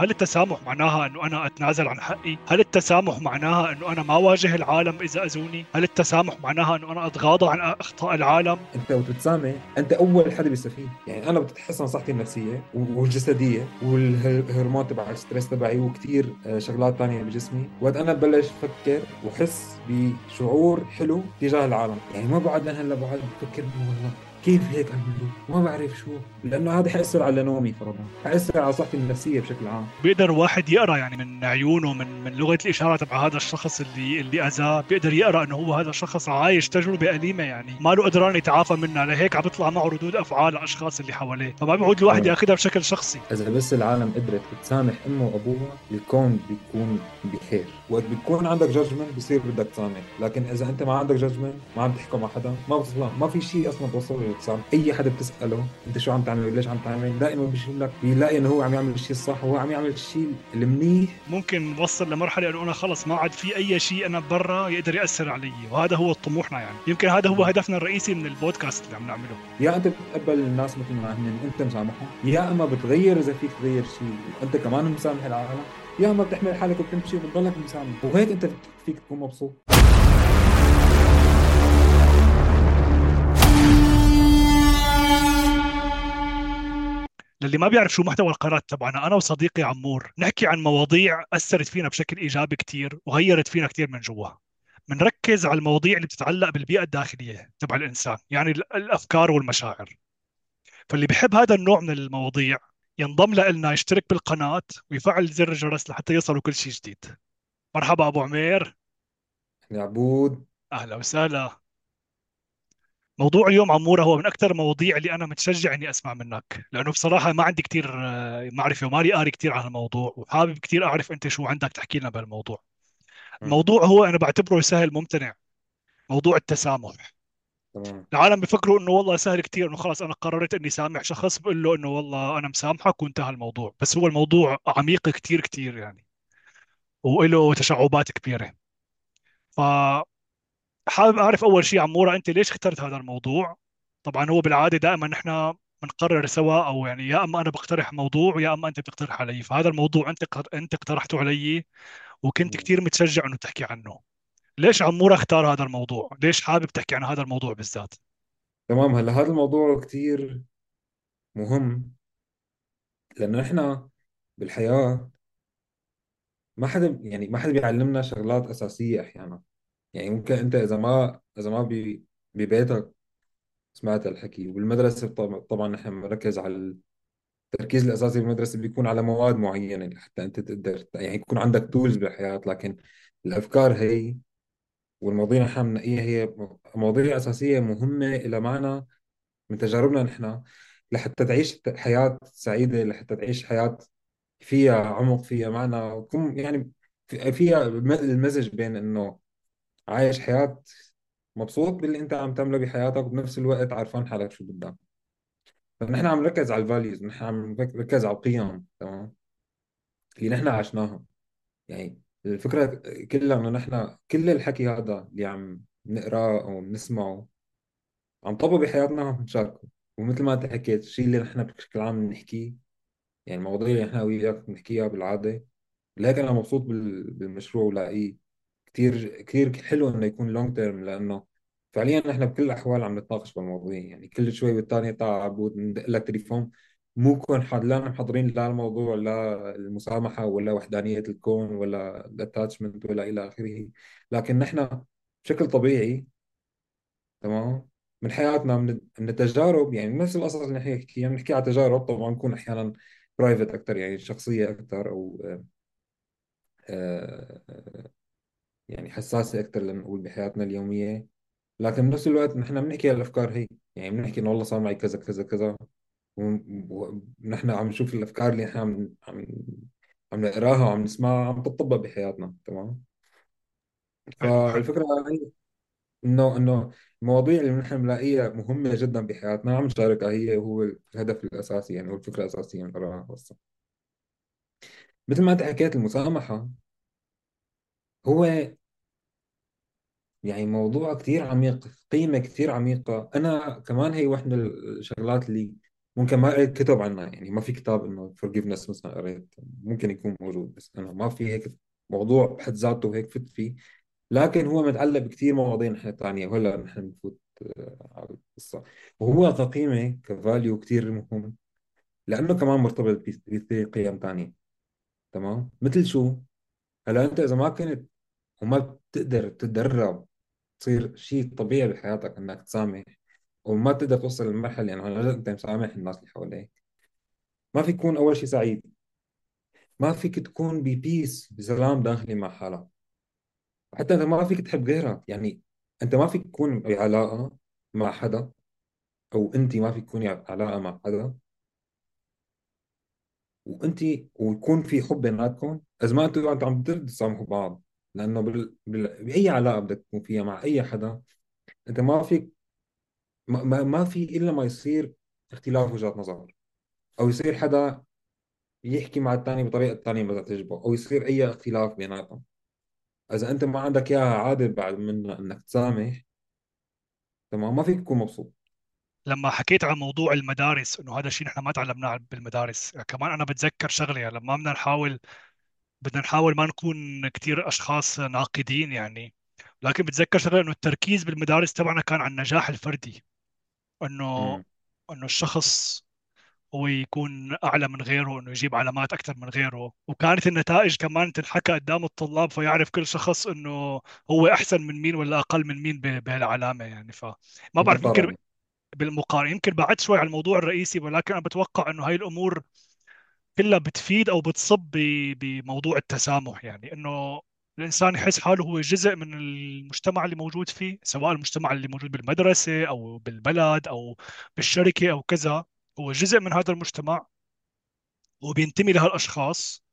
هل التسامح معناها أنه أنا أتنازل عن حقي؟ هل التسامح معناها أنه أنا ما واجه العالم إذا أذوني؟ هل التسامح معناها أنه أنا أتغاضى عن أخطاء العالم؟ أنت وتتسامح أنت أول حدا بيستفيد. يعني أنا بتتحسن صحتي النفسية والجسدية والهرمون تبع الستريس تبعي وكثير آه، شغلات ثانية بجسمي وقت أنا ببلش أفكر وحس بشعور حلو تجاه العالم. يعني ما بعد هلا بعد بفكر والله كيف هيك عملوا ما بعرف شو. لأنه هذا حيصير على نومي فرضا حيصير على صحتي النفسية بشكل عام. بيقدر واحد يقرأ يعني من عيونه من من لغة الإشارة تبع هذا الشخص اللي اللي أذاه بيقدر يقرأ إنه هو هذا الشخص عايش تجربة أليمة يعني. ما له قدران يتعافى منها. لهيك عم بيطلع معه ردود أفعال الأشخاص اللي حواليه. فما بيعود الواحد يأخذها بشكل شخصي. إذا بس العالم قدرت تسامح أمه وأبوها الكون بيكون بخير. وقت بيكون عندك judgment بصير بدك تسامح. لكن إذا أنت ما عندك judgment ما عم تحكم مع حدا ما بتصلح ما في شيء أصلا توصل لتسامح أي حدا بتسأله أنت شو عم تعمل؟ وليش عم تعمل؟ دائما بيقول لك بيلاقي إنه هو عم يعمل الشيء الصح وهو عم يعمل الشيء المنيح. ممكن نوصل لمرحلة إنه أنا خلص ما عاد في أي شيء أنا برا يقدر يأثر علي. وهذا هو طموحنا يعني. يمكن هذا هو هدفنا الرئيسي من البودكاست اللي عم نعمله. يا أنت بتقبل الناس مثل ما هن أنت مسامحهم. يا أما بتغير إذا فيك تغير شيء. أنت كمان مسامح العالم يا اما بتحمل حالك وبتمشي وبتضلك مسامح وهيك انت فيك تكون مبسوط. للي ما بيعرف شو محتوى القناة تبعنا أنا وصديقي عمور نحكي عن مواضيع أثرت فينا بشكل إيجابي كتير وغيرت فينا كتير من جوا بنركز على المواضيع اللي بتتعلق بالبيئة الداخلية تبع الإنسان يعني الأفكار والمشاعر. فاللي بحب هذا النوع من المواضيع ينضم لنا يشترك بالقناة ويفعل زر الجرس لحتى يصلوا كل شيء جديد. مرحبا أبو عمير. يا عبود. أهلا وسهلا. موضوع اليوم عمورة هو من أكثر المواضيع اللي أنا متشجع إني أسمع منك لأنه بصراحة ما عندي كثير آه، معرفة ومالي قاري كثير عن الموضوع وحابب كثير أعرف أنت شو عندك تحكي لنا بهالموضوع. الموضوع هو أنا بعتبره سهل ممتنع موضوع التسامح. تمام. العالم بيفكروا إنه والله سهل كثير إنه خلص أنا قررت إني سامح شخص بقول له إنه والله أنا مسامحك وانتهى الموضوع. بس هو الموضوع عميق كثير كثير يعني. وله تشعبات كبيرة. ف حابب أعرف أول شيء عمورة أنت ليش اخترت هذا الموضوع؟ طبعا هو بالعادة دائما نحن بنقرر سوا أو يعني يا أما أنا بقترح موضوع يا أما أنت بتقترح علي. فهذا الموضوع أنت أنت اقترحته علي وكنت كثير متشجع إنه تحكي عنه. ليش عموره اختار هذا الموضوع؟ ليش حابب تحكي عن هذا الموضوع بالذات؟ تمام هلا هذا الموضوع كثير مهم لأنه نحن بالحياة ما حدا يعني ما حدا بيعلمنا شغلات أساسية أحيانا. يعني ممكن أنت إذا ما إذا ما ببيتك سمعت الحكي وبالمدرسة طبعا نحن بنركز على التركيز الأساسي بالمدرسة بيكون على مواد معينة لحتى أنت تقدر يعني يكون عندك تولز بالحياة لكن الأفكار هي والمواضيع اللي نحن بننقيها هي مواضيع أساسية مهمة إلى معنى من تجاربنا نحن. لحتى تعيش حياة سعيدة لحتى تعيش حياة فيها عمق فيها معنى. يعني فيها المزج بين إنه عايش حياة مبسوط باللي أنت عم تعمله بحياتك وبنفس الوقت عارفان حالك شو بدك فنحن عم نركز على ال values نحن عم نركز على القيم تمام؟ اللي نحن عشناها يعني الفكرة كلها إنه نحن كل الحكي هذا اللي عم نقرأه أو نسمعه عم طبقه بحياتنا وعم نشاركه. ومثل ما أنت حكيت الشيء اللي نحن بشكل عام بنحكيه يعني المواضيع اللي نحن وياك بنحكيها بالعادة. لهيك أنا مبسوط بالمشروع ولاقيه كثير كثير حلو إنه يكون long term لأنه فعليا نحن بكل الأحوال عم نتناقش بالمواضيع. يعني كل شوي والثانيه تعال عبود ندق لك تليفون. مو كون حد لا محضرين لا الموضوع لا المسامحة ولا وحدانية الكون ولا ال attachment ولا إلى آخره. لكن نحن بشكل طبيعي تمام؟ من حياتنا من, من التجارب يعني نفس القصص اللي نحكي بنحكي على تجارب. طبعا نكون أحيانا private أكثر يعني شخصية أكثر أو آه، آه، يعني حساسة أكثر لنقول بحياتنا اليومية. لكن بنفس الوقت نحن بنحكي الأفكار هي يعني بنحكي إنه والله صار معي كذا كذا كذا. ونحن عم نشوف الأفكار اللي نحن عم عم عم نقراها وعم نسمعها عم تطبق بحياتنا تمام؟ فالفكرة هي إنه إنه المواضيع اللي نحن بنلاقيها مهمة جدا بحياتنا عم نشاركها هي هو الهدف الأساسي يعني هو الفكرة الأساسية من وراها بس مثل ما أنت حكيت المسامحة هو يعني موضوع كثير عميق قيمة كثير عميقة. أنا كمان هي واحدة من الشغلات اللي ممكن ما قريت كتب عنها يعني ما في كتاب إنه forgiveness مثلا قريت ممكن يكون موجود بس أنا ما في هيك موضوع بحد ذاته هيك فت فيه. لكن هو متعلق بكثير مواضيع نحن ثانية وهلأ نحن بنفوت آه، على القصة. وهو كقيمة كفاليو كثير مهم لأنه كمان مرتبط بكثير قيم ثانية تمام؟ مثل شو؟ هلأ أنت إذا ما كنت وما بتقدر تتدرب تصير شيء طبيعي بحياتك إنك تسامح وما تقدر توصل للمرحلة يعني عن جد أنت مسامح الناس اللي حواليك. ما فيك تكون أول شيء سعيد. ما فيك تكون ببيس بسلام داخلي مع حالك. حتى انت ما فيك تحب غيرك يعني أنت ما فيك تكون بعلاقة مع حدا أو أنت ما فيك تكوني بعلاقه مع حدا. وأنت ويكون في حب بيناتكم. إذا ما أنتوا عم تسامحوا بعض. لأنه بال... بال... بأي علاقة بدك تكون فيها مع أي حدا أنت ما فيك ما, ما في إلا ما يصير اختلاف وجهات نظر. أو يصير حدا يحكي مع الثاني بطريقة الثانية ما تعجبه أو يصير أي اختلاف بيناتهم. إذا أنت ما عندك إياها عاده بعد من إنك تسامح تمام؟ ما فيك تكون مبسوط. لما حكيت عن موضوع المدارس إنه هذا الشيء نحن ما تعلمناه بالمدارس. كمان أنا بتذكر شغلة يعني لما بدنا نحاول بدنا نحاول ما نكون كثير أشخاص ناقدين يعني. لكن بتذكر شغلة إنه التركيز بالمدارس تبعنا كان على النجاح الفردي. إنه امم إنه الشخص هو يكون أعلى من غيره إنه يجيب علامات أكثر من غيره. وكانت النتائج كمان تنحكى قدام الطلاب فيعرف كل شخص إنه هو أحسن من مين ولا أقل من مين بهالعلامة يعني. فما بعرف يمكن المقارنه بالمقارنة يمكن بعدت شوي على الموضوع الرئيسي ولكن أنا بتوقع إنه هاي الأمور كلها بتفيد أو بتصب بموضوع التسامح يعني. إنه الإنسان يحس حاله هو جزء من المجتمع اللي موجود فيه سواء المجتمع اللي موجود بالمدرسة أو بالبلد أو بالشركة أو كذا هو جزء من هذا المجتمع وبينتمي لهالأشخاص.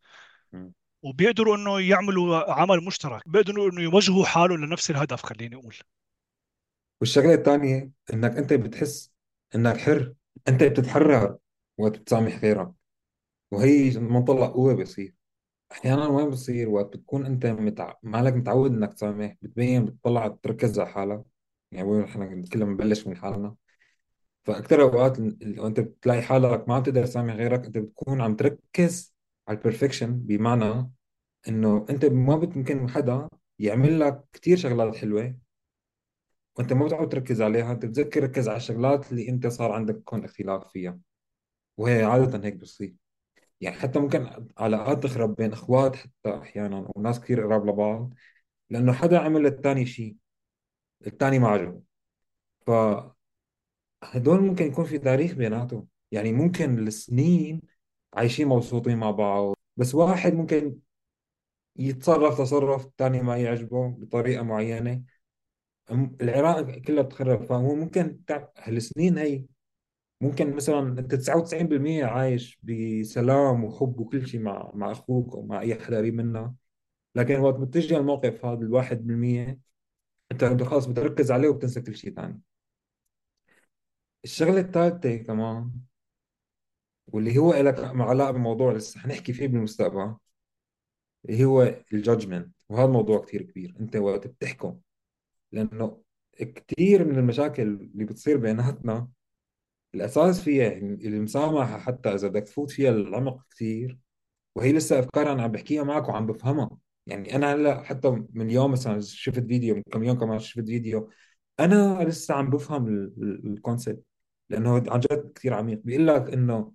وبيقدروا إنه يعملوا عمل مشترك بيقدروا إنه يوجهوا حالهم لنفس الهدف خليني أقول والشغلة الثانية إنك أنت بتحس إنك حر أنت بتتحرر وقت بتسامح غيرك وهي منطلق قوة بيصير أحيانا وين بصير؟ وقت بتكون أنت متع... مالك متعود إنك تسامح بتبين بتطلع تركز على حالك. يعني وين إحنا كلنا بنبلش من حالنا. فاكثر أوقات وانت بتلاقي حالك ما عم تقدر تسامح غيرك أنت بتكون عم تركز على البرفكشن بمعنى إنه أنت ما بت- ممكن حدا يعمل لك كثير شغلات حلوة وأنت ما بتعود تركز عليها. أنت بتذكر ركز على الشغلات اللي أنت صار عندك كون اختلاف فيها. وهي عادة هيك بتصير. يعني حتى ممكن علاقات تخرب بين أخوات حتى أحيانا وناس كثير قراب لبعض لأنه حدا عمل للثاني شيء الثاني ما عجبه. فهدول ممكن يكون في تاريخ بيناتهم. يعني ممكن السنين عايشين مبسوطين مع بعض بس واحد ممكن يتصرف تصرف الثاني ما يعجبه بطريقة معينة. العراق كلها بتخرب فهو ممكن هالسنين هي ممكن مثلا أنت 99% عايش بسلام وحب وكل شيء مع مع أخوك أو مع أي حدا قريب منك. لكن وقت بتجي الموقف هذا الواحد بالمية أنت أنت خلص بتركز عليه وبتنسى كل شيء ثاني الشغلة الثالثة كمان واللي هو لك علاقة بموضوع لسه حنحكي فيه بالمستقبل اللي هو الجادجمنت وهذا موضوع كثير كبير. أنت وقت بتحكم. لأنه كثير من المشاكل اللي بتصير بيناتنا الأساس فيها المسامحة حتى إذا بدك تفوت فيها العمق كثير وهي لسه افكار أنا عم بحكيها معك وعم بفهمها. يعني أنا هلأ حتى من يوم مثلا شفت فيديو من كم يوم كمان شفت فيديو أنا لسه عم بفهم ال concept لأنه عن جد كثير عميق. بيقول لك إنه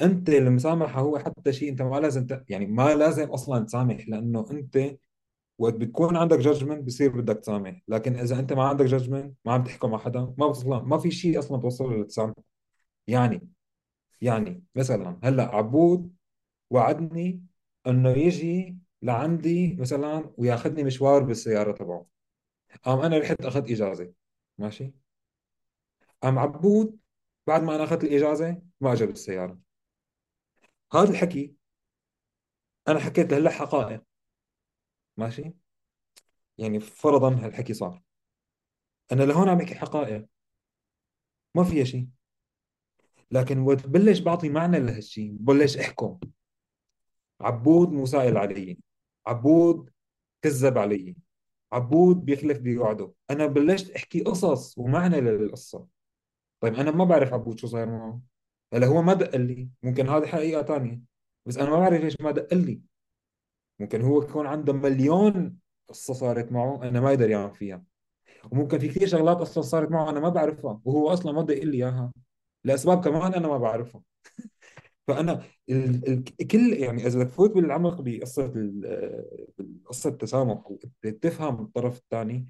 أنت المسامحة هو حتى شيء أنت ما لازم ت... يعني ما لازم أصلا تسامح لأنه أنت وقت بتكون عندك judgment بصير بدك تسامح. لكن إذا أنت ما عندك judgment ما عم تحكم مع حدا ما بتصلا ما في شيء أصلا توصل للتسامح. يعني يعني مثلا هلأ عبود وعدني إنه يجي لعندي مثلا وياخذني مشوار بالسيارة تبعه. قام أنا رحت أخذت إجازة. ماشي؟ قام عبود بعد ما أنا أخذت الإجازة ما اجى بالسياره هذا الحكي أنا حكيت له هلا حقائق. ماشي؟ يعني فرضا هالحكي صار. أنا لهون عم بحكي حقائق. ما فيها شيء لكن وقت بلش بعطي معنى لهالشيء بلش أحكم. عبود مسائل علي. عبود كذب علي. عبود بيخلف بوعده أنا بلشت أحكي قصص ومعنى للقصة. طيب أنا ما بعرف عبود شو صاير معه. هلا هو ما دق لي. ممكن هذه حقيقة تانية. بس أنا ما بعرف ليش ما دق لي. ممكن هو يكون عنده مليون قصة صارت معه أنا ما يقدر يعمل فيها. وممكن في كثير شغلات أصلا صارت معه أنا ما بعرفها وهو أصلا ما بده يقول لي إياها. لأسباب كمان أنا ما بعرفها. فأنا ال ال كل يعني إذا بدك تفوت بالعمق بقصة ال- قصة التسامح وتفهم الطرف الثاني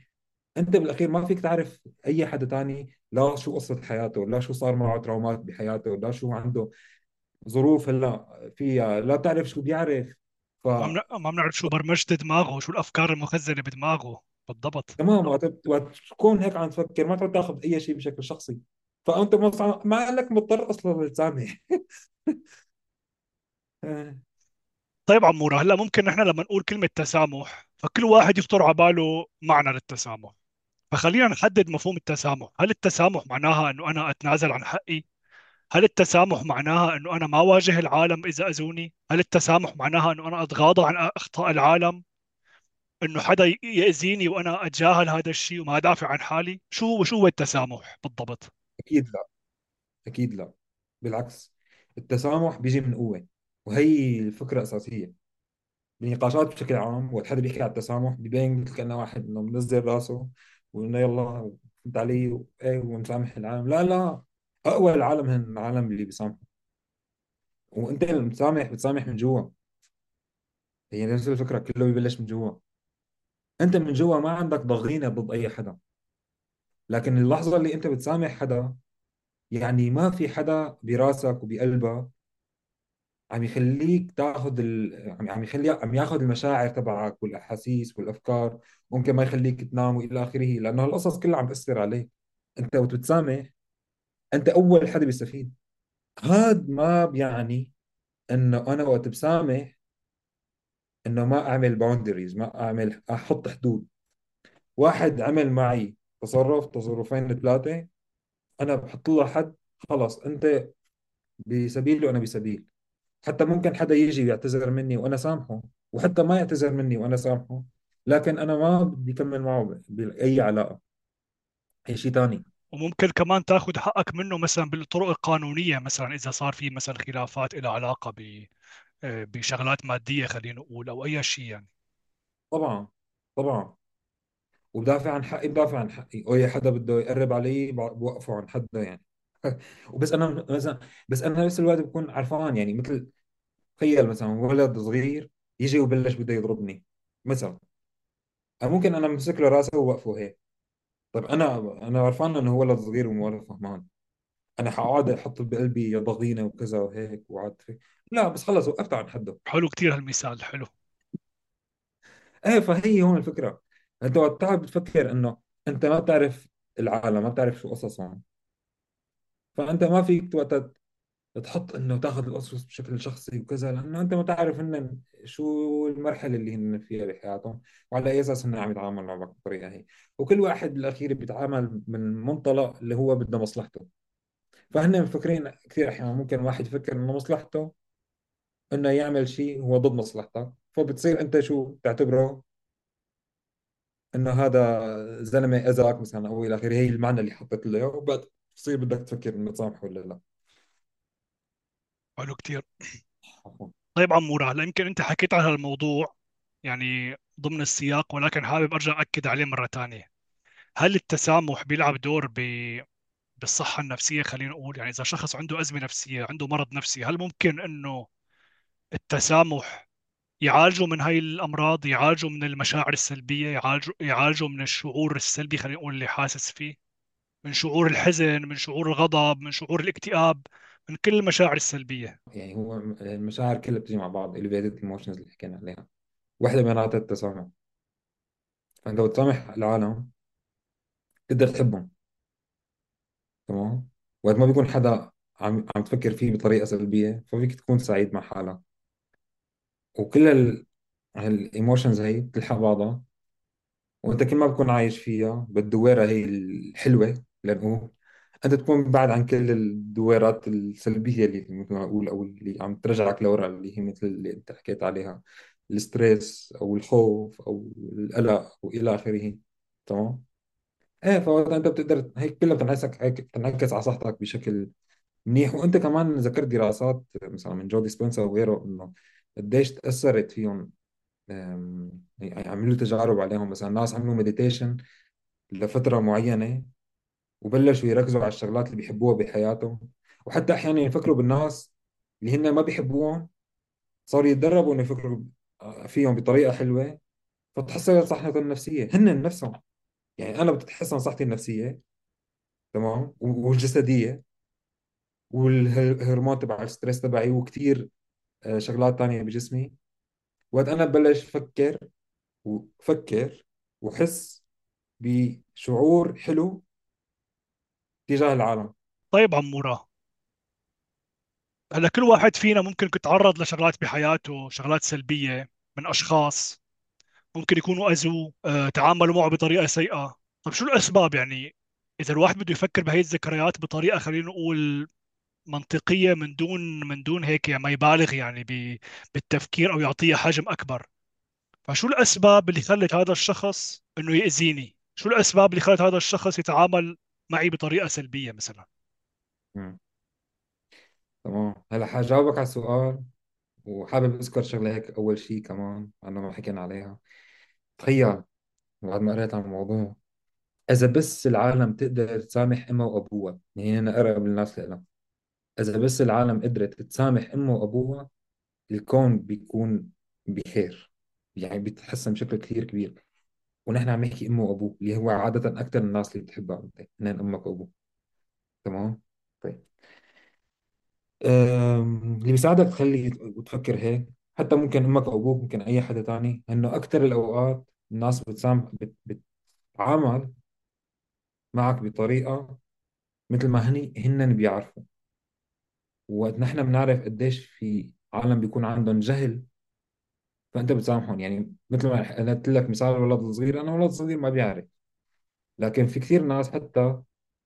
أنت بالأخير ما فيك تعرف أي حدا تاني لا شو قصة حياته لا شو صار معه تراومات بحياته لا شو عنده ظروف هلأ فيها لا تعرف شو بيعرف. ف ما بن- ما بنعرف شو برمجة دماغه شو الأفكار المخزنة بدماغه. بالضبط. تمام وقت وقت تكون هيك عم تفكر ما تعود تاخذ أي شيء بشكل شخصي. فأنت ما ما لك مضطر أصلا تسامح طيب عمورة هلأ ممكن نحن لما نقول كلمة تسامح فكل واحد يخطر على باله معنى للتسامح. فخلينا نحدد مفهوم التسامح. هل التسامح معناها أنه أنا أتنازل عن حقي؟ هل التسامح معناها أنه أنا ما واجه العالم إذا أذوني؟ هل التسامح معناها أنه أنا أتغاضى عن أخطاء العالم؟ أنه حدا ي- يأذيني وأنا أتجاهل هذا الشيء وما أدافع عن حالي؟ شو شو هو التسامح بالضبط؟ أكيد لا. أكيد لا. بالعكس. التسامح بيجي من قوة وهي الفكرة الاساسيه بالنقاشات بشكل عام وقت حدا بيحكي على التسامح بيبين مثل كأنه واحد إنه منزل راسه وإنه يلا فهمت علي؟ وايه ومسامح العالم. لا لا. أقوى العالم هن العالم اللي بيسامحوا. وأنت المسامح بتسامح من جوا. هي نفس الفكرة كله بيبلش من جوا. أنت من جوا ما عندك ضغينة ضد أي حدا. لكن اللحظة اللي أنت بتسامح حدا يعني ما في حدا براسك وبقلبك عم يخليك تاخذ ال... عم عم يخلي عم ياخذ المشاعر تبعك والأحاسيس والأفكار. ممكن ما يخليك تنام وإلى آخره لأنه القصص كلها عم تأثر عليك. أنت وقت بتسامح أنت أول حدا بيستفيد. هاد ما بيعني إنه أنا وقت بسامح إنه ما أعمل باوندريز ما أعمل أحط حدود. واحد عمل معي تصرف تصرفين ثلاثة أنا بحط له حد خلص أنت بسبيل وأنا بسبيل. حتى ممكن حدا يجي ويعتذر مني وأنا سامحه وحتى ما يعتذر مني وأنا سامحه لكن أنا ما بدي أكمل معه بأي علاقة. هي شيء ثاني وممكن كمان تاخذ حقك منه مثلا بالطرق القانونية مثلا إذا صار في مثلا خلافات لها علاقة ب آه، بشغلات مادية خلينا نقول أو أي شيء يعني. طبعا طبعا. وبدافع عن حقي بدافع عن حقي. واي حدا بده يقرب علي بوقفه عن حده يعني. وبس أنا مثلا بس أنا نفس الوقت بكون عرفان يعني. مثل تخيل مثلا ولد صغير يجي وبلش بده يضربني مثلا. ممكن أنا امسك له راسه ووقفه هيك. طيب أنا أنا عرفان إنه هو ولد صغير ومو فهمان. أنا حقعد أحط بقلبي ضغينة وكذا وهيك وعاطفه لا بس خلص وقفت عن حده. حلو كتير هالمثال حلو. إيه فهي هون الفكرة. انت وقت تعب بتفكر إنه أنت ما بتعرف العالم ما بتعرف شو قصصهم. فأنت ما فيك وقت تحط إنه تاخذ القصص بشكل شخصي وكذا لأنه أنت ما تعرف هن شو المرحلة اللي هن فيها بحياتهم وعلى أي أساس هن عم يتعاملوا معك بالطريقة هي. وكل واحد بالأخير بيتعامل من منطلق اللي هو بده مصلحته. فهن مفكرين كثير أحيانا ممكن واحد يفكر إنه مصلحته إنه يعمل شيء هو ضد مصلحتك. فبتصير أنت شو تعتبره؟ إنه هذا زلمة اذاك مثلا أو إلى آخره هي المعنى اللي حطيت له. إياه، وبعد بتصير بدك تفكر إنه تسامحه ولا لا. حلو كتير. طيب عمورة هلا يمكن أنت حكيت عن هالموضوع يعني ضمن السياق ولكن حابب أرجع أكد عليه مرة تانية. هل التسامح بيلعب دور ب... بالصحة النفسية؟ خلينا نقول يعني إذا شخص عنده أزمة نفسية عنده مرض نفسي هل ممكن إنه التسامح يعالجوا من هاي الأمراض يعالجوا من المشاعر السلبية يعالجوا يعالجوا من الشعور السلبي خلينا نقول اللي حاسس فيه؟ من شعور الحزن من شعور الغضب من شعور الاكتئاب من كل المشاعر السلبية. يعني هو المشاعر كلها بتيجي مع بعض elevated emotions اللي حكينا عليها. واحدة منها التسامح فأنت بتسامح العالم تقدر تحبهم. تمام؟ وقت ما بيكون حدا عم عم تفكر فيه بطريقة سلبية ففيك تكون سعيد مع حالك وكل ال الايموشنز هي بتلحق بعضها. وأنت كل ما بتكون عايش فيها بالدويرة هي الحلوة لأنه أنت تكون بعد عن كل الدويرات السلبية اللي مثل ما أقول أو اللي عم ترجعك لورا اللي هي مثل اللي أنت حكيت عليها ال stress أو الخوف أو القلق والى آخره. تمام؟ إيه فوقت أنت بتقدر هيك كلها بتنعكس هيك بتنعكس على صحتك بشكل منيح. وأنت كمان ذكرت دراسات مثلا من جو ديسبنزا وغيره إنه قديش تأثرت فيهم يعني عملوا تجارب عليهم. مثلا ناس عملوا meditation لفترة معينة وبلشوا يركزوا على الشغلات اللي بيحبوها بحياتهم. وحتى أحيانا يفكروا بالناس اللي هن ما بيحبوهم صاروا يتدربوا إنه يفكروا فيهم بطريقة حلوة. فتحسن صحتهم النفسية هن نفسهم. يعني أنا بتتحسن صحتي النفسية تمام؟ والجسدية والهرمون تبع الستريس تبعي وكثير شغلات تانية بجسمي. وقت أنا ببلش أفكر وفكر وحس بشعور حلو تجاه العالم طيب عمورة هلا كل واحد فينا ممكن يتعرض لشغلات بحياته شغلات سلبية من أشخاص ممكن يكونوا أذوه آه، تعاملوا معه بطريقة سيئة. طب شو الأسباب يعني؟ إذا الواحد بده يفكر بهي الذكريات بطريقة خلينا نقول منطقية من دون من دون هيك يعني ما يبالغ يعني بالتفكير أو يعطيها حجم أكبر. فشو الأسباب اللي خلت هذا الشخص إنه يأذيني؟ شو الأسباب اللي خلت هذا الشخص يتعامل معي بطريقة سلبية مثلا. تمام. هلا حجاوبك على السؤال وحابب أذكر شغلة هيك أول شيء كمان أنا ما حكينا عليها. تخيل بعد ما قريت عن الموضوع إذا بس العالم تقدر تسامح امها وأبوها يعني أنا اقرب الناس لها إذا بس العالم قدرت تسامح امها وأبوها الكون بيكون بخير. يعني بيتحسن بشكل كثير كبير. ونحن عم نحكي إمه وأبوه اللي هو عادة أكثر الناس اللي بتحبها أنت اثنين أمك وابوك تمام؟ طيب. اللي بيساعدك تخلي وتفكر هيك حتى ممكن أمك أو أبوك ممكن أي حدا تاني إنه أكثر الأوقات الناس بتسامح بت- بتتعامل معك بطريقة مثل ما هني هن بيعرفوا. وقت نحن بنعرف قديش في عالم بيكون عندهم جهل فأنت بتسامحهم يعني مثل ما قلت لك مثال الولد الصغير أنا ولد صغير ما بيعرف لكن في كثير ناس حتى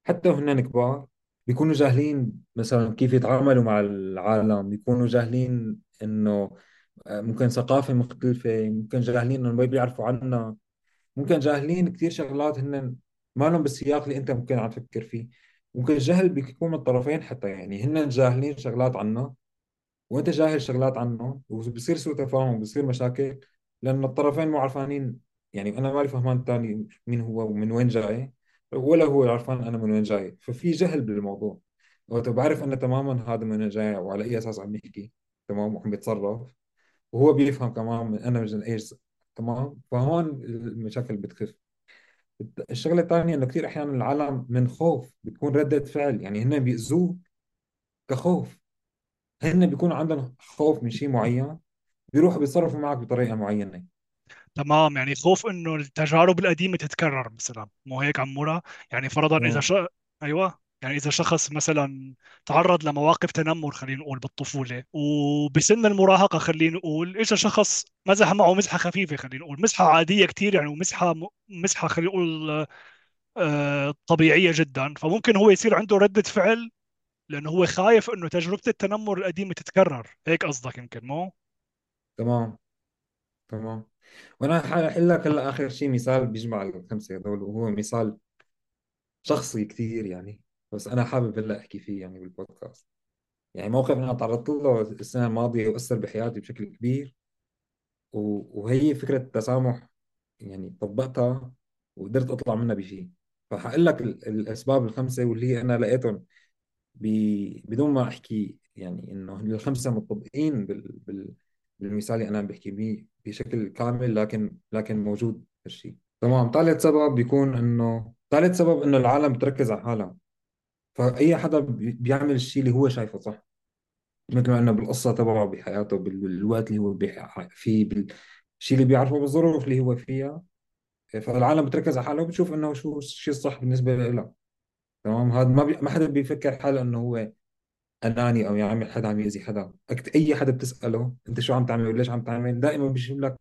حتى وهن كبار بيكونوا جاهلين مثلا كيف يتعاملوا مع العالم بيكونوا جاهلين إنه آه، ممكن ثقافة مختلفة ممكن جاهلين إنه ما بيعرفوا عنا ممكن جاهلين كثير شغلات هن ما لهم بالسياق اللي أنت ممكن عم تفكر فيه. ممكن الجهل بيكون من الطرفين حتى يعني هن جاهلين شغلات عنا وانت جاهل شغلات عنه وبصير سوء تفاهم وبصير مشاكل لأن الطرفين مو عارفانين يعني أنا مالي فهمان الثاني مين هو ومن وين جاي ولا هو عارفان أنا من وين جاي. ففي جهل بالموضوع. وقت بعرف أنا تماما هذا من وين جاي وعلى أي أساس عم يحكي تمام؟ وعم بيتصرف وهو بيفهم كمان من أنا من إيش تمام؟ فهون المشاكل بتخف. الشغلة الثانية إنه كثير أحيانا العالم من خوف بتكون ردة فعل. يعني هن بيأذوه كخوف. هن بيكون عندهم خوف من شيء معين بيروحوا بيتصرفوا معك بطريقة معينة. تمام يعني خوف إنه التجارب القديمة تتكرر مثلا. مو هيك عمورة يعني فرضا إذا ش... أيوه. يعني إذا شخص مثلا تعرض لمواقف تنمر خلينا نقول بالطفولة وبسن المراهقة خلينا نقول اجى شخص مزح معه مزحة خفيفة خلينا نقول مزحة عادية كثير يعني ومزحة مزحة خلينا نقول آه، طبيعية جدا. فممكن هو يصير عنده ردة فعل لأنه هو خايف إنه تجربة التنمر القديمة تتكرر. هيك قصدك يمكن مو؟ تمام. تمام. وأنا حاحل لك هلأ آخر شيء مثال بيجمع الخمسة هذول وهو مثال شخصي كثير يعني. بس أنا حابب هلأ أحكي فيه يعني بالبودكاست. يعني موقف أنا تعرضت له السنة الماضية وأثر بحياتي بشكل كبير. وهي فكرة التسامح يعني طبقتها وقدرت أطلع منها بشيء فحقول لك ال- الأسباب الخمسة واللي أنا لقيتهم. بدون ما أحكي يعني إنه الخمسة مطبقين بال... بال... بالمثال اللي أنا عم بحكي بيه بشكل كامل لكن لكن موجود هالشيء تمام. ثالث سبب بيكون إنه ثالث سبب إنه العالم بتركز على حالها. فأي حدا بي- بيعمل الشيء اللي هو شايفه صح. مثل ما انه بالقصة تبعه بحياته بال- بالوقت اللي هو فيه بالشيء اللي بيعرفه بالظروف اللي هو فيها. فالعالم بتركز على حالها وبتشوف إنه شو الشيء الصح بالنسبة لها تمام؟ هذا ما بي... ما حدا بيفكر حاله إنه هو أناني أو يعمل حدا عم يأذي حدا. أكت- أي حدا بتسأله أنت شو عم تعمل وليش عم تعمل دائما بيجيب لك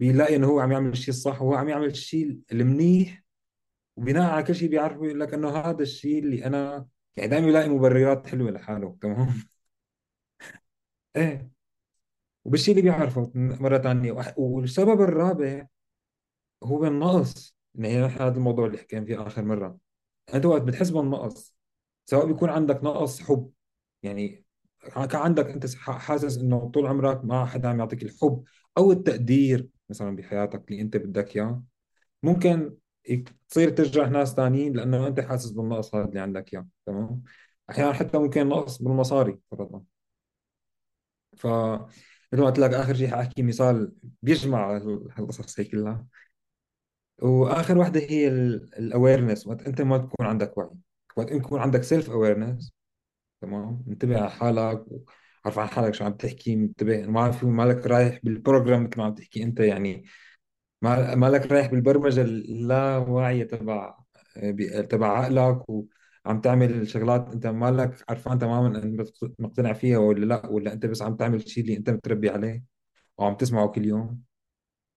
بيلاقي إنه هو عم يعمل الشيء الصح وهو عم يعمل الشيء المنيح وبناء على كل شيء بيعرف بيقول لك إنه هذا الشيء اللي أنا يعني دائما بيلاقي مبررات حلوة لحاله. تمام؟ إيه. وبالشيء اللي بيعرفه مرة ثانية والسبب الرابع هو النقص يعني هذا الموضوع اللي حكينا فيه آخر مرة. وقت بتحس بالنقص سواء بيكون عندك نقص حب يعني كان عندك أنت حاسس إنه طول عمرك ما حدا عم يعطيك الحب أو التقدير مثلا بحياتك اللي أنت بدك إياه. ممكن تصير تجرح ناس ثانيين لأنه أنت حاسس بالنقص هذا اللي عندك إياه تمام؟ أحيانا حتى ممكن نقص بالمصاري فرضا. ف مثل ما قلت لك آخر شيء حأحكي مثال بيجمع هال- هالقصص هي كلها. وآخر وحده هي ال awareness وقت أنت ما تكون عندك وعي. وقت يكون عندك self awareness تمام؟ انتبه على حالك عارف عن حالك شو عم تحكي انتبه. ما في مالك رايح بال program مثل ما عم تحكي أنت يعني ما مالك رايح بالبرمجة اللاواعيه تبع تبع عقلك وعم تعمل شغلات أنت مالك عرفان تماما أنت مقتنع فيها ولا لأ ولا أنت بس عم تعمل الشيء اللي أنت متربي عليه وعم تسمعه كل يوم.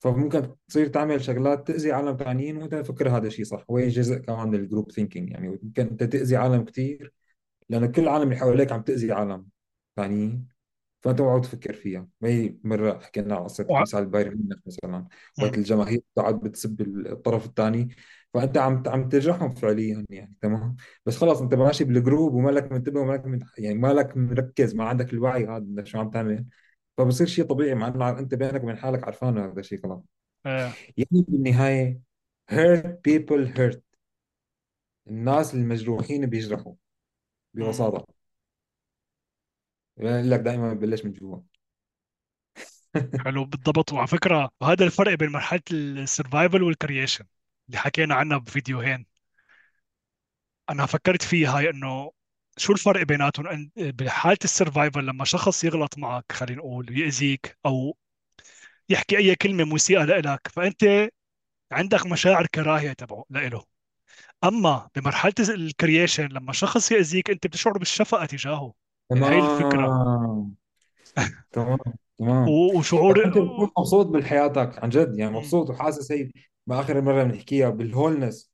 فممكن تصير تعمل شغلات تأذي عالم ثانيين وانت تفكر هذا الشيء صح. وهي جزء كمان من ال group thinking يعني ممكن انت تأذي عالم كثير لأنه كل العالم اللي حواليك عم تأذي عالم ثانيين فأنت ما عم تفكر فيها. هي مرة حكينا على قصة. مثال بايرن ميونخ مثلا. وقت الجماهير قاعد بتسب الطرف الثاني فأنت عم عم تجرحهم فعليا يعني تمام؟ بس خلص أنت ماشي بالجروب ومالك منتبه ومالك من يعني مالك مركز ما عندك الوعي هذا شو عم تعمل. فبصير شيء طبيعي مع إنه أنت بينك وبين حالك عرفان هذا الشيء خلاص آه. يعني بالنهاية hurt people hurt. الناس المجروحين بيجرحوا. ببساطة. بقول لك دائما ببلش من جوا. حلو بالضبط. وعلى فكرة وهذا الفرق بين مرحلة ال survival وال creation اللي حكينا عنها بفيديوهين. أنا فكرت فيها هاي إنه شو الفرق بيناتهم؟ بحالة ال survival لما شخص يغلط معك خلينا نقول يأذيك أو يحكي أي كلمة مسيئة لإلك فأنت عندك مشاعر كراهية تبعه لإله. أما بمرحلة ال creation لما شخص يأذيك أنت بتشعر بالشفقة تجاهه. يعني هاي الفكرة. تمام. تمام. تمام. وشعور أنت بتكون مبسوط بحياتك عن جد؟ يعني. مبسوط وحاسس هي بآخر مرة بنحكيها بالهولنس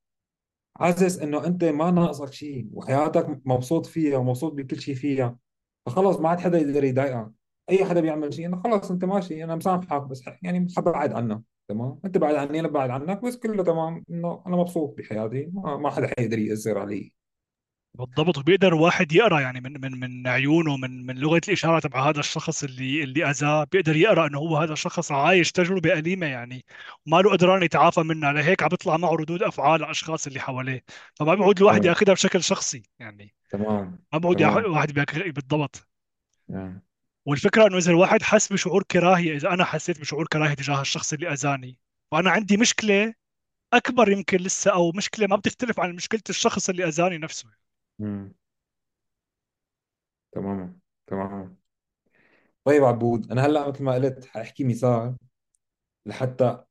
حاسس إنه أنت ما ناقصك شيء وحياتك مبسوط فيها ومبسوط بكل شيء فيها. فخلص ما عاد حدا يقدر يضايقك. أي حدا بيعمل شيء إنه خلص أنت ماشي أنا مسامحك بس يعني حبعد عنك تمام؟ أنت بعد عني أنا بعد عنك بس كله تمام إنه أنا مبسوط بحياتي ما, ما حدا حيقدر يأثر علي. بالضبط. وبيقدر واحد يقرأ يعني من من من عيونه من من لغة الإشارة تبع هذا الشخص اللي اللي أذاه بيقدر يقرأ إنه هو هذا الشخص عايش تجربة أليمة يعني وما له قدران يتعافى منها. لهيك عم بيطلع معه ردود أفعال الأشخاص اللي حواليه. فما بيعود الواحد يأخذها بشكل شخصي يعني. تمام. ما بيعود الواحد بالضبط. يعني. والفكرة إنه إذا الواحد حس بشعور كراهية إذا أنا حسيت بشعور كراهية تجاه الشخص اللي أذاني فأنا عندي مشكلة أكبر يمكن لسه أو مشكلة ما بتختلف عن مشكلة الشخص اللي أذاني نفسه. مم. تمام تمام طيب عبود أنا هلأ مثل ما قلت حأحكي مثال لحتى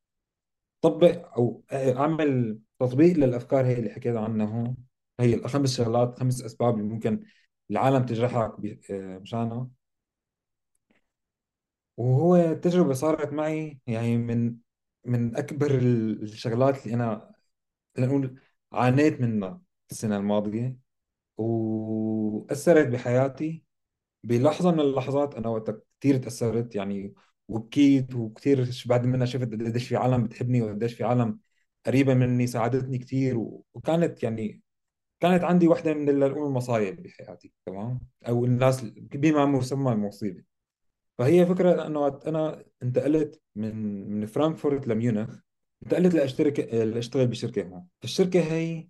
طبق أو أعمل تطبيق للأفكار هي اللي حكيت عنها هون. هي الخمس شغلات خمس أسباب اللي ممكن العالم تجرحك آه، مشانها. وهو تجربة صارت معي يعني من من أكبر ال- الشغلات اللي أنا خلينا نقول عانيت منها السنة الماضية. وأثرت بحياتي بلحظة من اللحظات أنا وقتها كثير تأثرت يعني وبكيت وكثير بعد منها شفت قديش في عالم بتحبني وقديش في عالم قريبة مني ساعدتني كثير وكانت يعني كانت عندي واحدة من المصايب بحياتي تمام؟ أو الناس بما مسمى المصيبة. فهي فكرة أنه أنا انتقلت من من فرانكفورت لميونخ انتقلت لأشترك لأشتغل بشركة هون. فالشركة هي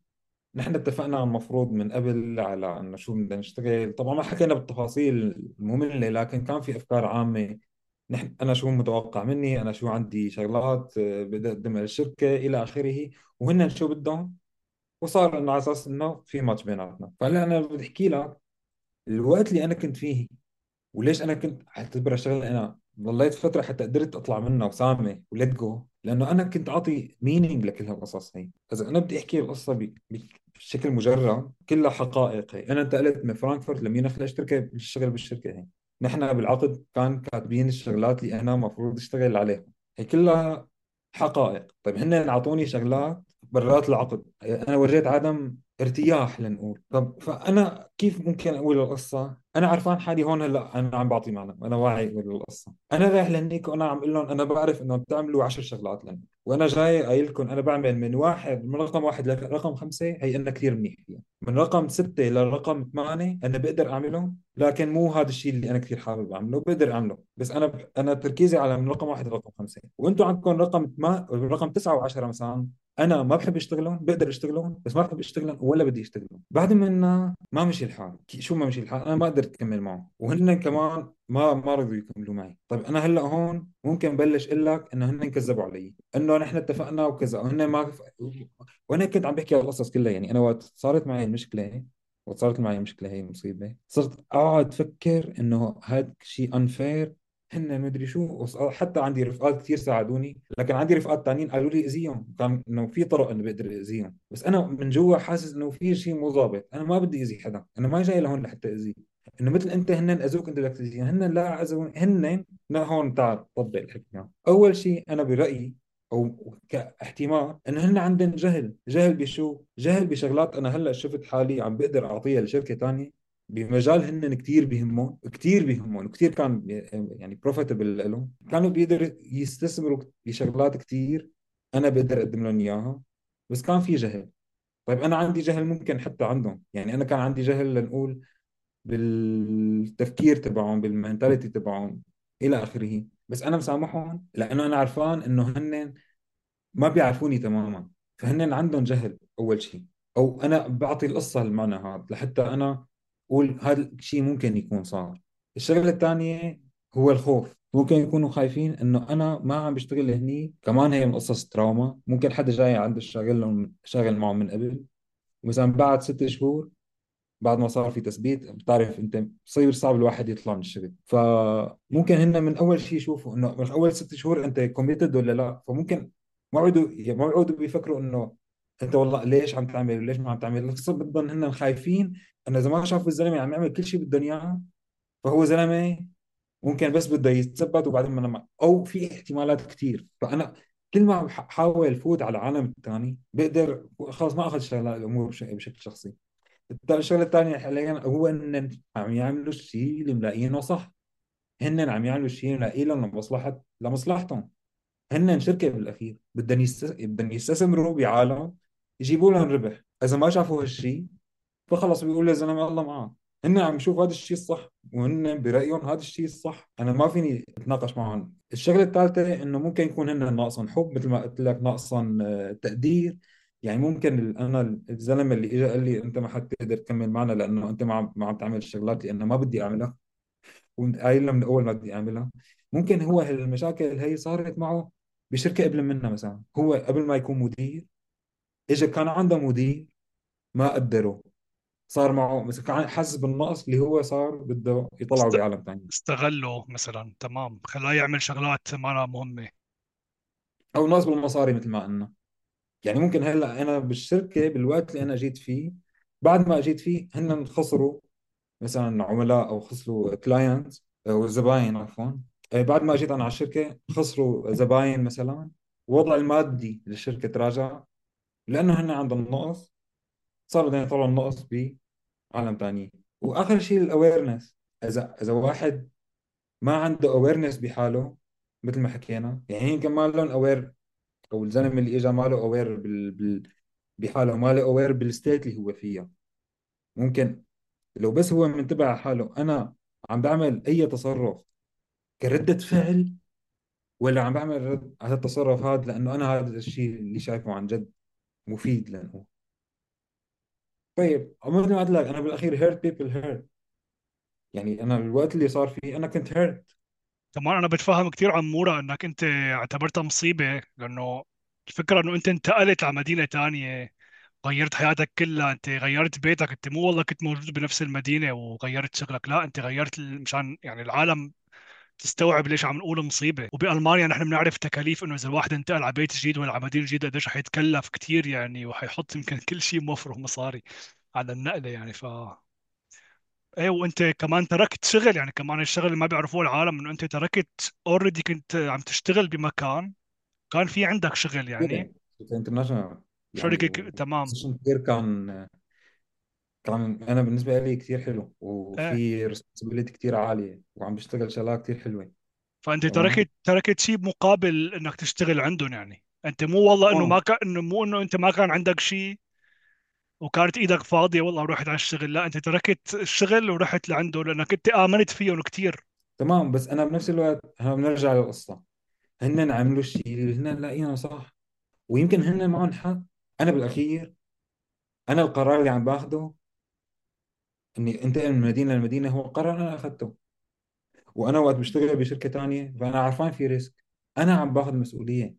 نحن اتفقنا المفروض من قبل على إنه شو بدنا نشتغل. طبعا ما حكينا بالتفاصيل المملة لكن كان في أفكار عامة. نحن أنا شو متوقع مني؟ أنا شو عندي شغلات آه، بدي أقدمها للشركة إلى آخره. وهن شو بدهم؟ وصار إنه على أساس إنه في ماتش بيناتنا. فهلأ أنا بدي أحكي لك الوقت اللي أنا كنت فيه وليش أنا كنت أعتبرها شغلة أنا. ضليت فترة حتى قدرت أطلع منها وسامح و let go لأنه أنا كنت أعطي meaning لكل هالقصص هي. إذا أنا بدي أحكي القصة بشكل مجرد كلها حقائق هي. أنا انتقلت من فرانكفورت لميونخ لاشترك بالشغل بالشركة هي. نحن بالعقد كان كاتبين الشغلات اللي أنا المفروض أشتغل عليها. هي كلها حقائق. طيب هن أعطوني شغلات برات العقد. أنا ورجيت عدم ارتياح لنقول. طب فأنا كيف ممكن أقول القصة؟ أنا عرفان حالي هون هلأ أنا عم بعطي معلم أنا واعي القصة. أنا رايح لهنيك وأنا عم أقول لهم أنا بعرف انه بتعملوا عشر شغلات لهنيك وأنا جاي قايل لكم أنا بعمل من واحد من رقم واحد لرقم خمسة هي أنا كثير منيح فيها. من رقم ستة لرقم ثمانية أنا بقدر اعملهم لكن مو هذا الشيء اللي أنا كثير حابب أعمله بقدر أعمله. بس أنا ب... أنا تركيزي على من رقم واحد لرقم خمسة. وأنتم عندكم رقم ثمان رقم تسعة وعشرة مثلا أنا ما بحب اشتغلهم بقدر اشتغلهم بس ما بحب اشتغلهم ولا بدي اشتغلهم بعد منا ما مشي الحال. شو ما مشي الحال أنا ما قدرت أكمل معه. وهن كمان ما ما رضوا يكملوا معي. طيب أنا هلأ هون ممكن بلش أقول لك إنه هن كذبوا علي. إنه نحن اتفقنا وكذا. وهن ما وأنا كنت عم بحكي على القصص كلها يعني أنا وقت صارت معي المشكلة وقت صارت معي المشكلة هي المصيبه صرت اقعد أفكر إنه هذا شيء انفير هن مدري شو وص- حتى عندي رفقات كثير ساعدوني لكن عندي رفقات تانيين قالوا لي اذيهم كان إنه في طرق إنه بقدر اذيهم بس أنا من جوا حاسس إنه في شيء مو ضابط أنا ما بدي أذي حدا. أنا ما جاي لهون لحتى أذي. إنه مثل أنت هن أذوك أنت بدك تأذيهم. هن لا اذوني هن لا هون تعال طبق الحكمة. أول شيء أنا برأيي أو كاحتمال انه هن عندهم جهل. جهل بشو؟ جهل بشغلات أنا هلأ شفت حالي عم بقدر أعطيها لشركة ثانية بمجال هن كثير بيهمهم كثير بيهمهم وكثير كان يعني بروفيتبل لهم. كانوا بيقدروا يستثمروا بشغلات كثير أنا بقدر أقدم لهم إياها بس كان في جهل. طيب أنا عندي جهل ممكن حتى عندهم. يعني أنا كان عندي جهل لنقول بالتفكير تبعهم بالمنتاليتي تبعهم إلى آخره. بس أنا مسامحهم لأنه أنا عرفان إنه هن ما بيعرفوني تماما. فهن عندهم جهل أول شيء أو أنا بعطي القصة المعنى هذا لحتى أنا أقول هذا الشيء ممكن يكون صار. الشغلة الثانية هو الخوف. ممكن يكونوا خايفين إنه أنا ما عم بشتغل هني كمان هي من قصص تراوما. ممكن حدا جاي عنده شاغل شاغل معه من قبل. مثلا بعد ست شهور بعد ما صار في تثبيت بتعرف أنت بصير صعب الواحد يطلع من الشغل. فممكن هن من أول شيء يشوفوا إنه من أول ست شهور أنت كوميتد ولا لا. فممكن ما بيعودوا ما بيعودوا بيفكروا إنه أنت والله ليش عم تعمل وليش ما عم تعمل؟ بدهم هن خايفين انه اذا ما شافوا الزلمة عم يعمل كل شيء اياه فهو زلمة ممكن بس بده يتثبت وبعدين ما أو في احتمالات كثير فأنا كل ما بحاول فوت على العالم الثاني بقدر خلص ما أخذ شغله الأمور بش- بشكل شخصي. الشغلة الثانية حاليا هو ان عم يعملوا الشيء اللي ملاقينه صح. هن عم يعملوا الشيء اللي ملاقيه لهم لمصلحه لمصلحتهم. هن شركة بالأخير بدهم. بدهم يستثمروا بعالم يجيبوا لهم ربح. إذا ما شافوا هالشيء فخلص بيقول يا زلمة الله معك هن عم يشوفوا هذا الشيء الصح وهن برأيهم هذا الشيء الصح. أنا ما فيني أتناقش معهم. الشغلة الثالثة إنه ممكن يكون هن ناقصهم حب مثل ما قلت لك ناقصهم آه، تقدير. يعني ممكن أنا الزلمة اللي اجى قال لي أنت ما حتقدر تكمل معنا لأنه أنت ما عم ما عم تعمل الشغلات اللي أنا ما بدي أعملها. وانت قايل لها من أول ما بدي أعملها. ممكن هو المشاكل هي صارت معه بشركة قبل منها مثلا. هو قبل ما يكون مدير اجى كان عنده مدير ما قدره. صار معه مثلا كان حاسس بالنقص اللي هو صار بده يطلعه است... بعالم ثاني استغله مثلا تمام. خلاه يعمل شغلات ما مهمة. أو نقص بالمصاري مثل ما قلنا. يعني ممكن هلأ أنا بالشركة بالوقت اللي أنا جيت فيه بعد ما اجيت فيه هن خسروا مثلا عملاء أو خسروا client أو زباين عفوا. آه، بعد ما اجيت أنا على الشركة خسروا زباين مثلا. الوضع المادي للشركة تراجع. لأنه هن عندهم نقص. صاروا بدهم يطلعوا النقص بعالم ثاني وآخر شيء ال awareness اذا إذا واحد ما عنده awareness بحاله مثل ما حكينا يعني يمكن ما لهم aware أو الزلمة اللي اجى ما له aware بال... بال... بحاله ما له aware بال state اللي هو فيها ممكن لو بس هو منتبه على حاله أنا عم بعمل أي تصرف كردة فعل ولا عم بعمل رد على التصرف هذا لأنه أنا هذا الشيء اللي شايفه عن جد مفيد لأنه طيب مثل ما قلت لك أنا بالأخير hurt people hurt يعني أنا الوقت اللي صار فيه أنا كنت هيرت كمان أنا بتفهم كثير عمورة إنك أنت اعتبرتها مصيبة لأنه الفكرة إنه أنت انتقلت على مدينة تانية غيرت حياتك كلها أنت غيرت بيتك أنت مو والله كنت موجود بنفس المدينة وغيرت شغلك لا أنت غيرت مشان يعني العالم تستوعب ليش عم نقول مصيبة. وبألمانيا نحن بنعرف تكاليف إنه إذا الواحد انتقل على بيت جديد ولا على مدينة جديدة قديش حيتكلف كثير يعني وحيحط يمكن كل شيء موفره مصاري على النقلة يعني. ف إيه وأنت كمان تركت شغل يعني كمان الشغل اللي ما بيعرفوه العالم إنه أنت تركت already كنت عم تشتغل بمكان كان في عندك شغل يعني. شركه international ك- تمام. كان كان أنا بالنسبة لي كثير حلو وفي responsibility كثير عالية وعم بشتغل شغلات كثير حلوة. فأنت تمام. تركت تركت شيء مقابل إنك تشتغل عندهم يعني. أنت مو والله إنه ما آه كان إنه مو إنه أنت ما كان عندك شيء وكانت إيدك فاضية والله رحت على الشغل. لا أنت تركت الشغل ورحت لعنده لأنك أنت آمنت فيهم كثير تمام بس أنا بنفس الوقت إحنا بنرجع للقصة. هن عملوا الشيء اللي هن لاقينه صح. ويمكن هن معهم حق. أنا بالأخير أنا القرار اللي عم باخده إني انتقل من مدينة لمدينة هو قرار أنا اخذته وأنا وقت بشتغل بشركة ثانية فأنا عارفان في ريسك. أنا عم باخذ مسؤولية.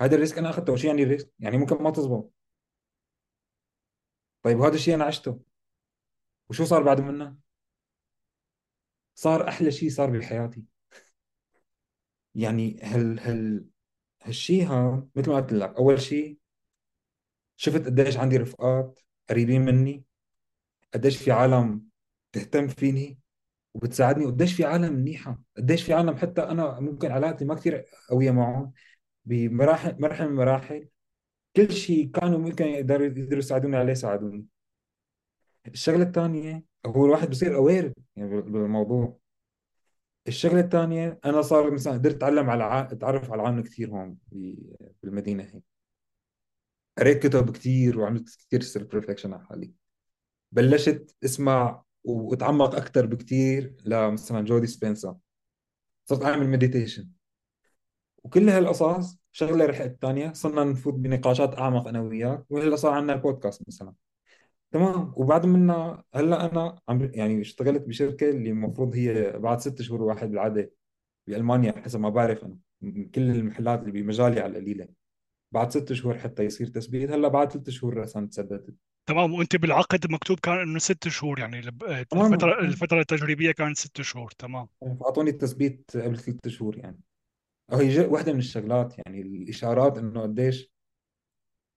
هذا ال risk أنا اخذته شو يعني ال risk؟ يعني ممكن ما تزبط. طيب هذا الشيء أنا عشته. وشو صار بعد منه؟ صار أحلى شيء صار بحياتي. يعني هال هال هالشيء ها مثل ما قلت لك أول شيء شفت قديش عندي رفقات قريبين مني. قديش في عالم تهتم فيني وبتساعدني قديش في عالم منيحة قديش في عالم حتى أنا ممكن علاقتي ما كثير قوية معهم بمراحل مرحلة من المراحل كل شيء كانوا ممكن يقدروا يقدروا يساعدوني عليه ساعدوني. الشغلة الثانية هو الواحد بصير aware يعني بال- بالموضوع. الشغلة الثانية أنا صار مثلا قدرت أتعلم على ع... أتعرف على العالم كثير هون ب- بالمدينة هي. قريت كتب كثير وعملت كثير self reflection على حالي. بلشت اسمع واتعمق أكثر بكثير لمثلا جو ديسبنزا. صرت أعمل meditation وكل هالقصص شغلة رح الثانية صرنا نفوت بنقاشات أعمق أنا وياك. وهلأ صار عندنا البودكاست مثلا. تمام؟ وبعد منا هلأ أنا عم يعني اشتغلت بشركة اللي المفروض هي بعد ست شهور واحد بالعادة بألمانيا حسب ما بعرف أنا. كل المحلات اللي بمجالي على القليلة. بعد ست شهور حتى يصير تثبيت. هلأ بعد ثلاث شهور رسمي تثبتت تمام وأنت بالعقد مكتوب كان إنه ست شهور يعني الب- تماما الفترة الفترة التجريبية كانت ست شهور تمام. فاعطوني التثبيت قبل ثلاث شهور يعني. هي ج- واحدة من الشغلات يعني الإشارات إنه قديش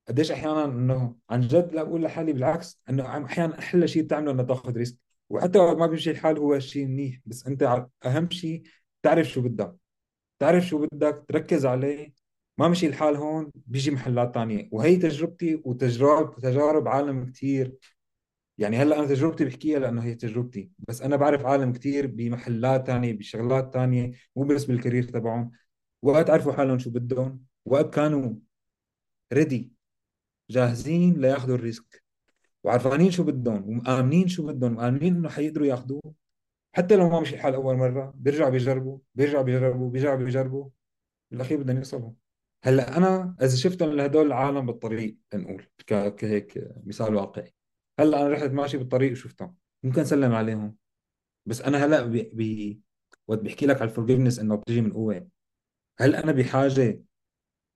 قديش أحيانا إنه عن جد لا بقول لحالي بالعكس إنه عم- أحيانا أحلى شيء بتعمله إنه تاخذ ريسك. وحتى وقت ما بيمشي الحال هو شيء منيح بس أنت ع- أهم شيء تعرف شو بدك. تعرف شو بدك تركز عليه ما مشي الحال هون بيجي محلات تانية. وهي تجربتي وتجارب تجارب عالم كثير يعني هلأ أنا تجربتي بحكيها لأنه هي تجربتي. بس أنا بعرف عالم كثير بمحلات تانية بشغلات تانية مو بس بال career تبعهم. وقت عرفوا حالهم شو بدهم. وقت كانوا ready جاهزين لياخذوا ال risk. وعرفانين شو بدهم ومآمنين شو بدهم ومآمنين إنه حيقدروا ياخذوه. حتى لو ما مشي الحال أول مرة بيرجعوا بيجربوا بيرجعوا بيجربوا بيرجعوا بيجربوا. بالأخير بدهم يوصلوا. هلا أنا إذا شفتهم لهدول العالم بالطريق لنقول ك- كهيك مثال واقعي. هلأ أنا رحت ماشي بالطريق وشفتهم ممكن أسلم عليهم. بس أنا هلأ بي بي وقت بحكي لك على ال forgiveness إنه بتجي من قوة. هل أنا بحاجة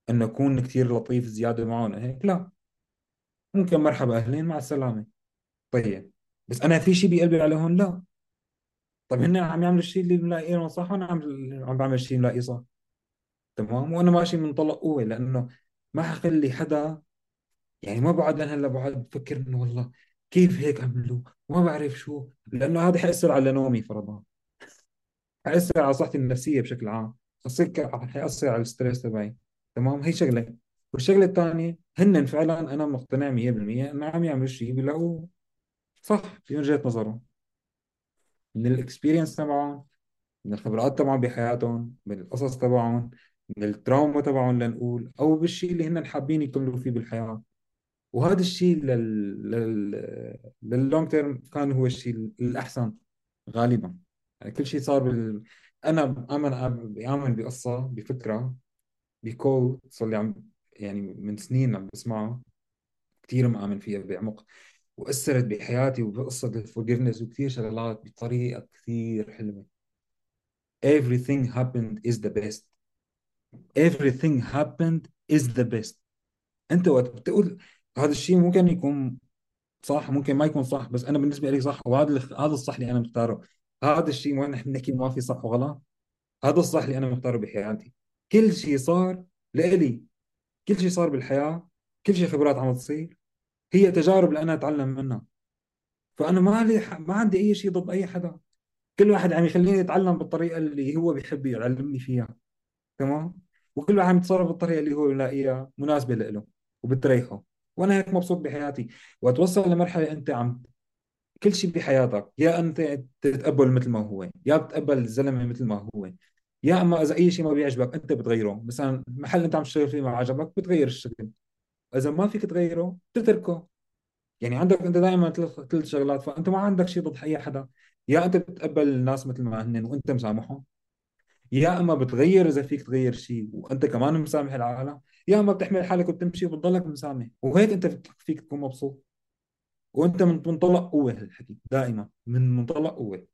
إنه أكون كثير لطيف زيادة معهم هيك؟ لا. ممكن مرحبا أهلين مع السلامة. طيب بس أنا في شيء بقلبي عليهم؟ لا. طيب هن عم يعملوا الشيء اللي ملاقيه صح؟ وأنا عم عم بعمل اللي ملاقيه صح. تمام؟ وأنا ماشي من منطلق قوة لأنه ما حخلي حدا يعني ما بقعد أنا هلا بقعد بفكر إنه والله كيف هيك عملوا؟ وما بعرف شو لأنه هذا حيأثر على نومي فرضا. حيأثر على صحتي النفسية بشكل عام. حيأثر على ال stress تبعي. تمام؟ هي شغلة. والشغلة الثانية هن فعلا أنا مقتنع 100% إنه عم يعملوا شيء بيلاقوه. صح في وجهة نظرهم. من ال experience تبعهم من الخبرات تبعهم بحياتهم من القصص تبعهم. من ال trauma تبعهم لنقول أو بالشيء اللي هن حابين يكملوا فيه بالحياة. وهذا الشيء لل لل لل long term كان هو الشيء الأحسن غالبا. يعني كل شيء صار بال... أنا بأمن بأمن بقصة بفكرة ب quote صار لي عم يعني من سنين عم بسمعها كثير مآمن فيها بعمق وأثرت بحياتي وبقصة ال forgiveness وكثير شغلات بطريقة كثير حلوة. Everything happened is the best. Everything happened is the best. أنت وقت بتقول هذا الشيء ممكن يكون صح ممكن ما يكون صح بس أنا بالنسبة لي صح وهذا هذا الصح اللي أنا مختاره. هذا الشيء ما نحن بنحكي ما في صح وغلط؟ هذا الصح اللي أنا مختاره بحياتي. كل شيء صار لإلي. كل شيء صار بالحياة. كل شيء خبرات عم تصير. هي تجارب اللي أنا أتعلم منها. فأنا ما لي ما عندي أي شيء ضد أي حدا. كل واحد عم يخليني أتعلم بالطريقة اللي هو بيحب يعلمني فيها. تمام؟ وكل واحد يتصرف بالطريقة اللي هو بيلاقيها مناسبة له وبتريحه. وأنا هيك مبسوط بحياتي. وتوصل لمرحلة أنت عم كل شيء بحياتك يا أنت تتقبل مثل ما هو يا بتقبل الزلمة مثل ما هو. يا أما إذا أي شيء ما بيعجبك أنت بتغيره. مثلا محل أنت عم تشتغل فيه ما عجبك بتغير الشغل. إذا ما فيك تغيره بتتركه. يعني عندك أنت دائما ثلاث شغلات فأنت ما عندك شيء ضد أي حدا. يا أنت بتتقبل الناس مثل ما هن وأنت مسامحهم. يا أما بتغير إذا فيك تغير شيء وأنت كمان مسامح العالم يا أما بتحمل حالك وبتمشي وبتضلك مسامح. وهيك أنت فيك تكون مبسوط. وأنت من منطلق قوة هالحكي دائما من منطلق قوة.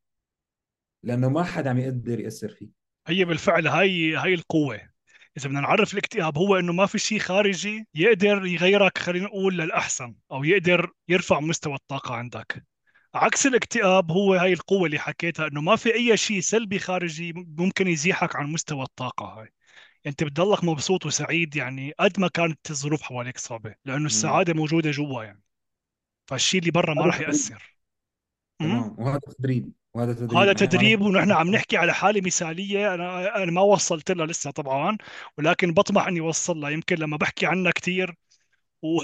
لأنه ما حدا عم يقدر يأثر فيك. هي بالفعل هاي هاي القوة. إذا بدنا نعرف الاكتئاب هو إنه ما في شيء خارجي يقدر يغيرك خلينا نقول للأحسن أو يقدر يرفع مستوى الطاقة عندك. عكس الاكتئاب هو هاي القوة اللي حكيتها إنه ما في أي شيء سلبي خارجي ممكن يزيحك عن مستوى الطاقة هاي. أنت بتضلك مبسوط وسعيد يعني قد ما كانت الظروف حواليك صعبة لأنه مم. السعادة موجودة جوا يعني. فالشيء اللي برا ما هذا راح يأثر؟ تمام. وهذا تدريب. وهذا هذا تدريب نحن ما تدريب ونحن عم نحكي على حالة مثالية أنا أنا ما وصلت لها لسه طبعا ولكن بطمح إني أوصل لها. يمكن لما بحكي عنها كثير و...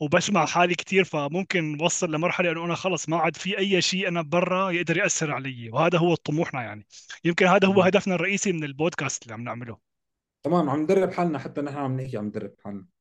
وبسمع حالي كثير فممكن وصل لمرحلة إنه أنا خلص ما عاد في أي شيء أنا برا يقدر يأثر علي. وهذا هو طموحنا يعني. يمكن هذا هو. هدفنا الرئيسي من البودكاست اللي عم نعمله. تمام عم ندرب حالنا حتى نحن عم نحكي عم ندرب حالنا.